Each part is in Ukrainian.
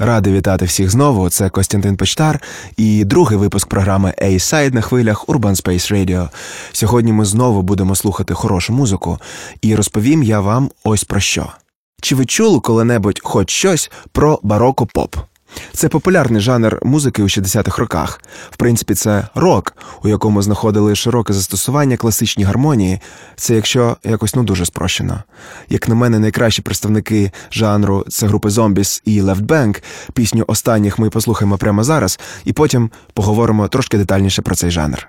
Радий вітати всіх знову. Це Костянтин Почтар і другий випуск програми A-Side на хвилях Urban Space Radio. Сьогодні ми знову будемо слухати хорошу музику, і розповім я вам ось про що. Чи ви чули коли-небудь хоч щось про бароко поп? Це популярний жанр музики у 60-х роках. В принципі, це рок, у якому знаходили широке застосування класичні гармонії. Це якщо якось ну дуже спрощено. Як на мене, найкращі представники жанру це групи Zombies і Left Bank. Пісню останніх ми послухаємо прямо зараз, і потім поговоримо трошки детальніше про цей жанр.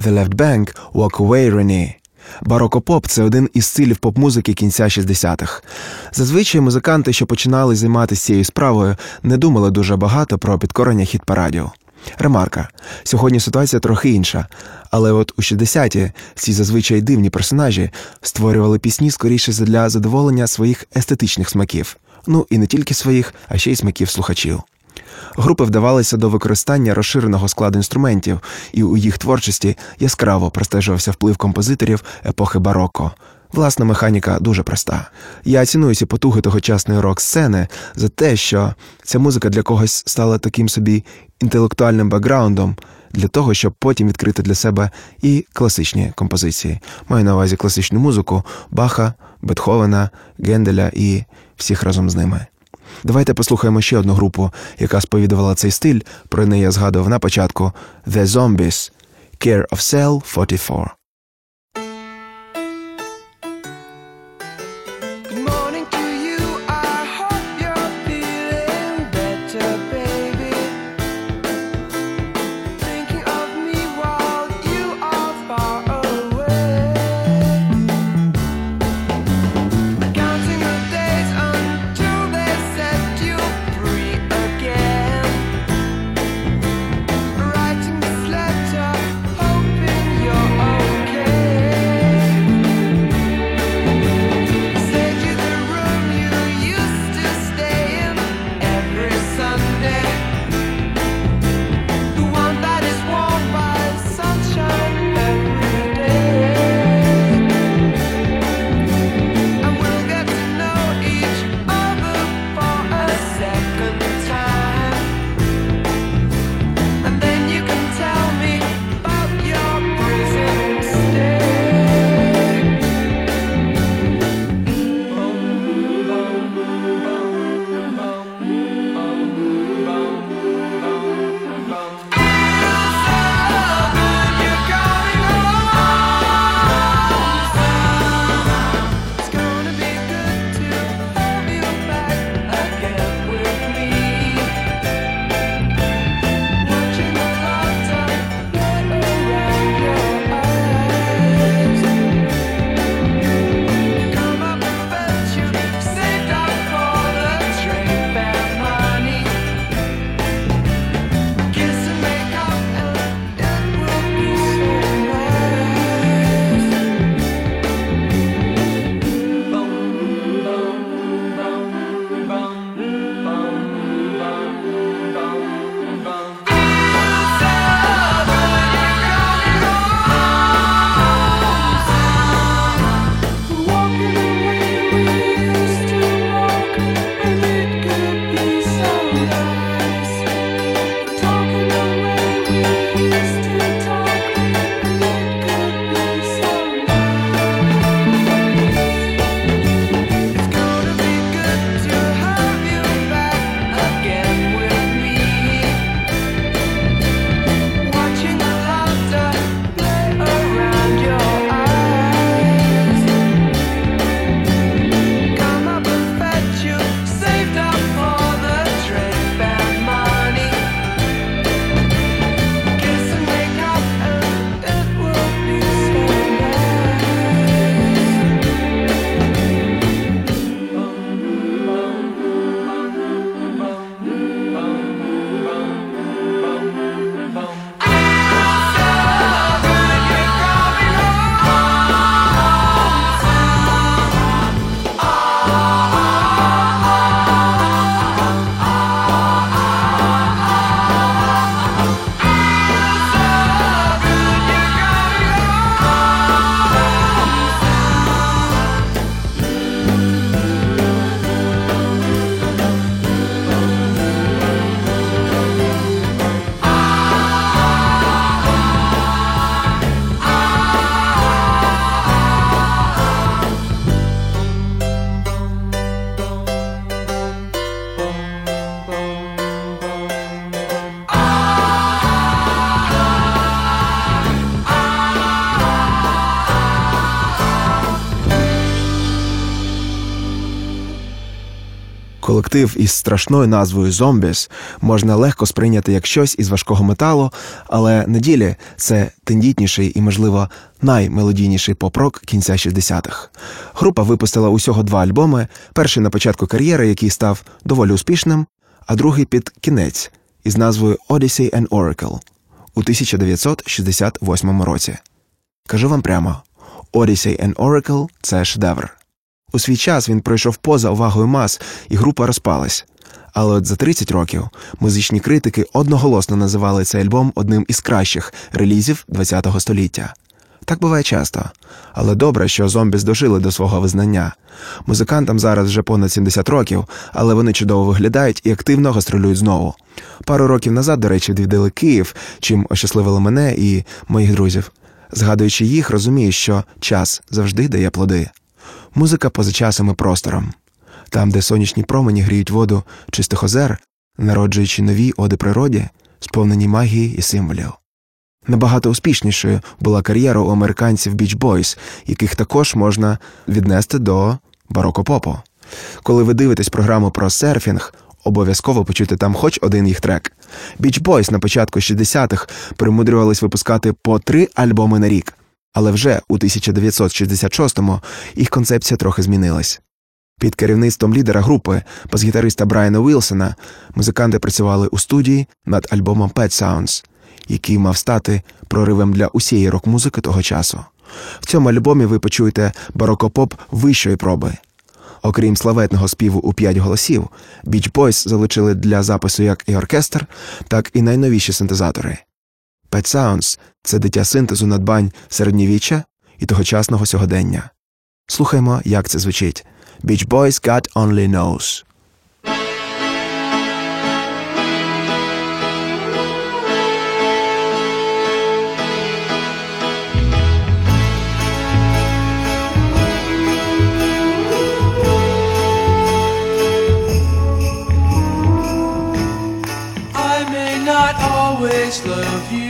The Left Bank Walk Away Renee. Барокопоп це один із стилів поп-музики кінця 60-х. Зазвичай музиканти, що починали займатися цією справою, не думали дуже багато про підкорення хіт парадів. Ремарка. Сьогодні ситуація трохи інша, але от у 60-ті ці зазвичай дивні персонажі створювали пісні скоріше для задоволення своїх естетичних смаків. Ну і не тільки своїх, а ще й смаків слухачів. Групи вдавалися до використання розширеного складу інструментів, і у їх творчості яскраво простежувався вплив композиторів епохи бароко. Власна механіка дуже проста. Я ціную ці потуги тогочасної рок-сцени за те, що ця музика для когось стала таким собі інтелектуальним бекграундом для того, щоб потім відкрити для себе і класичні композиції. Маю на увазі класичну музику Баха, Бетховена, Генделя і всіх разом з ними. Давайте послухаємо ще одну групу, яка сповідувала цей стиль. Про неї я згадував на початку The Zombies Care of Cell 44. Колектив із страшною назвою Зомбіс можна легко сприйняти як щось із важкого металу, але на ділі це тендітніший і, можливо, наймелодійніший поп-рок кінця 60-х. Група випустила усього два альбоми: перший на початку кар'єри, який став доволі успішним, а другий під кінець із назвою Odyssey and Oracle у 1968 році. Кажу вам прямо: Odyssey and Oracle – це шедевр. У свій час він пройшов поза увагою мас, і група розпалась. Але от за 30 років музичні критики одноголосно називали цей альбом одним із кращих релізів ХХ століття. Так буває часто, але добре, що зомбі здожили до свого визнання. Музикантам зараз вже понад 70 років, але вони чудово виглядають і активно гастролюють знову. Пару років назад, до речі, відвідали Київ, чим ощасливили мене і моїх друзів. Згадуючи їх, розумію, що час завжди дає плоди. Музика поза часом і простором. Там, де сонячні промені гріють воду чистих озер, народжуючи нові оди природі, сповнені магії і символів. Набагато успішнішою була кар'єра у американців Beach Boys, яких також можна віднести до барокопопу. Коли ви дивитесь програму про серфінг, обов'язково почути там хоч один їх трек. Beach Boys на початку 60-х примудрювались випускати по три альбоми на рік, але вже у 1966-му їх концепція трохи змінилась. Під керівництвом лідера групи, бас-гітариста Брайана Уілсона, музиканти працювали у студії над альбомом Pet Sounds, який мав стати проривом для усієї рок-музики того часу. В цьому альбомі ви почуєте барокопоп вищої проби. Окрім славетного співу у п'ять голосів, Beach Boys залучили для запису як і оркестр, так і найновіші синтезатори. Pet Sounds – це дитя синтезу надбань середньовіччя і тогочасного сьогодення. Слухаймо, як це звучить. Beach Boys God Only Knows. Always love you,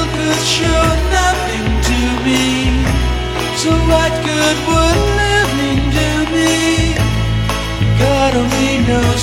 could show nothing to me. So what good would living do me? God only knows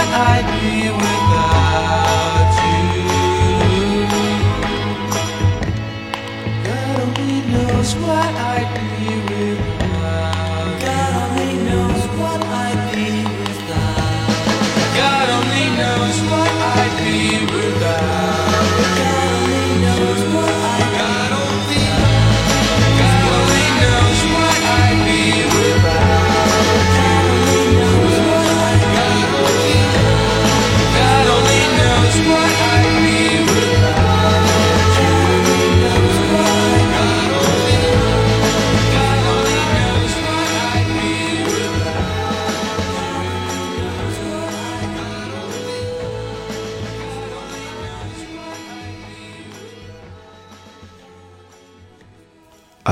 my eye.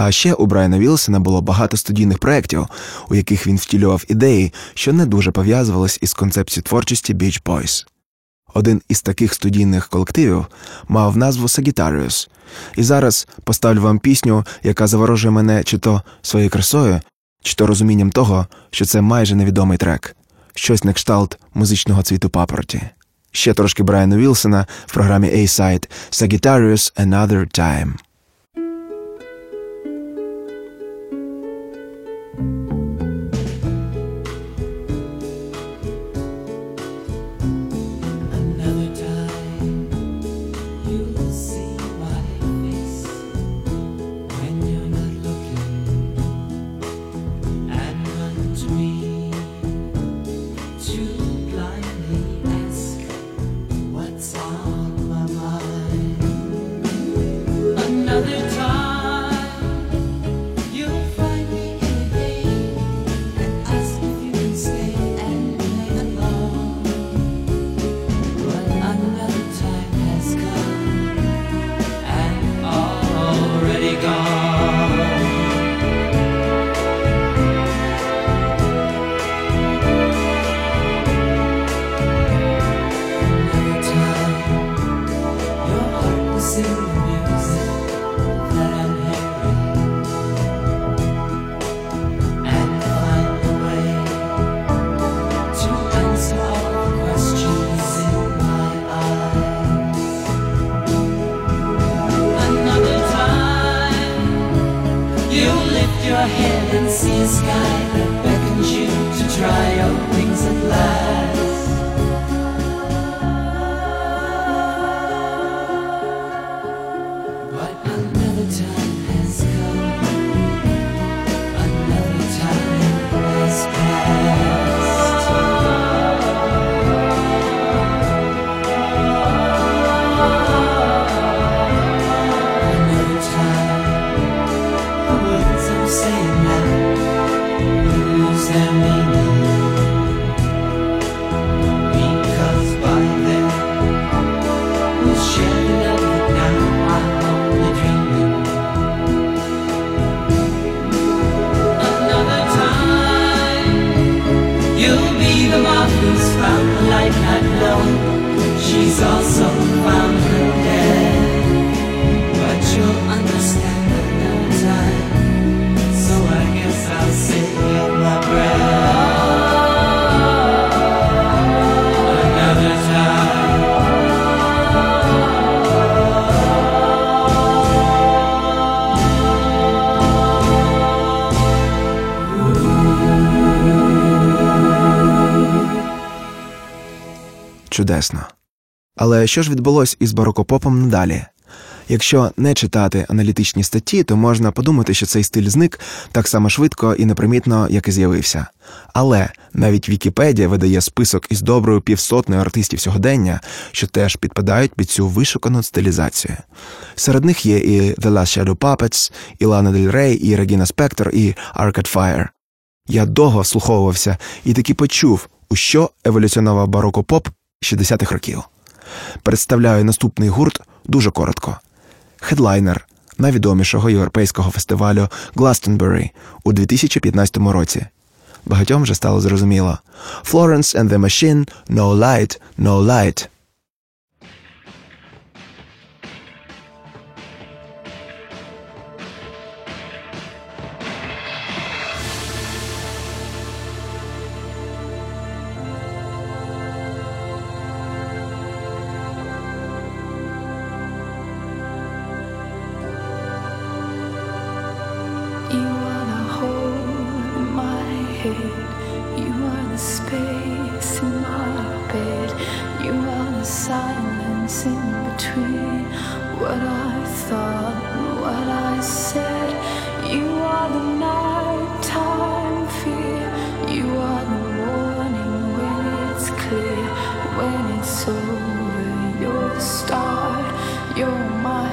А ще у Брайана Вілсона було багато студійних проєктів, у яких він втілював ідеї, що не дуже пов'язувались із концепцією творчості Beach Boys. Один із таких студійних колективів мав назву Sagittarius, І зараз поставлю вам пісню, яка заворожує мене чи то своєю красою, чи то розумінням того, що це майже невідомий трек, щось на кшталт музичного цвіту папороті. Ще трошки Брайана Вілсона в програмі A-Side Sagittarius Another Time. Чудесно. Але що ж відбулось із барокопопом надалі? Якщо не читати аналітичні статті, то можна подумати, що цей стиль зник так само швидко і непримітно, як і з'явився. Але навіть Вікіпедія видає список із доброю півсотнею артистів сьогодення, що теж підпадають під цю вишукану стилізацію. Серед них є і The Last Shadow Puppets, і Лана Дель Рей, і Регіна Спектор, і Arcade Fire. Я довго вслуховувався і таки почув, у що еволюціонував барокопоп 60-х років. Представляю наступний гурт дуже коротко. Хедлайнер найвідомішого європейського фестивалю Glastonbury у 2015 році. Багатьом вже стало зрозуміло. Florence and the Machine No Light, No Light. When it's over, you're the start. You're my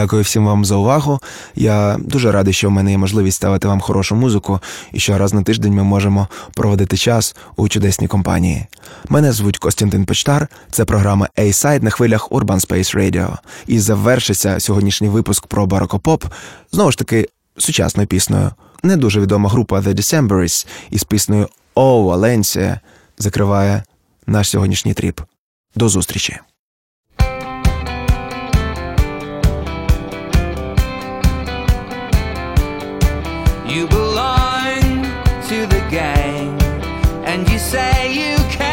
Дякую всім вам за увагу. Я дуже радий, що в мене є можливість ставити вам хорошу музику, і що раз на тиждень ми можемо проводити час у чудесній компанії. Мене звуть Костянтин Почтар. Це програма A-Side на хвилях Urban Space Radio. І завершиться сьогоднішній випуск про барокопоп знову ж таки сучасною піснею. Не дуже відома група The Decemberists із піснею О, Валенсія закриває наш сьогоднішній тріп. До зустрічі! You belong to the gang, and you say you can't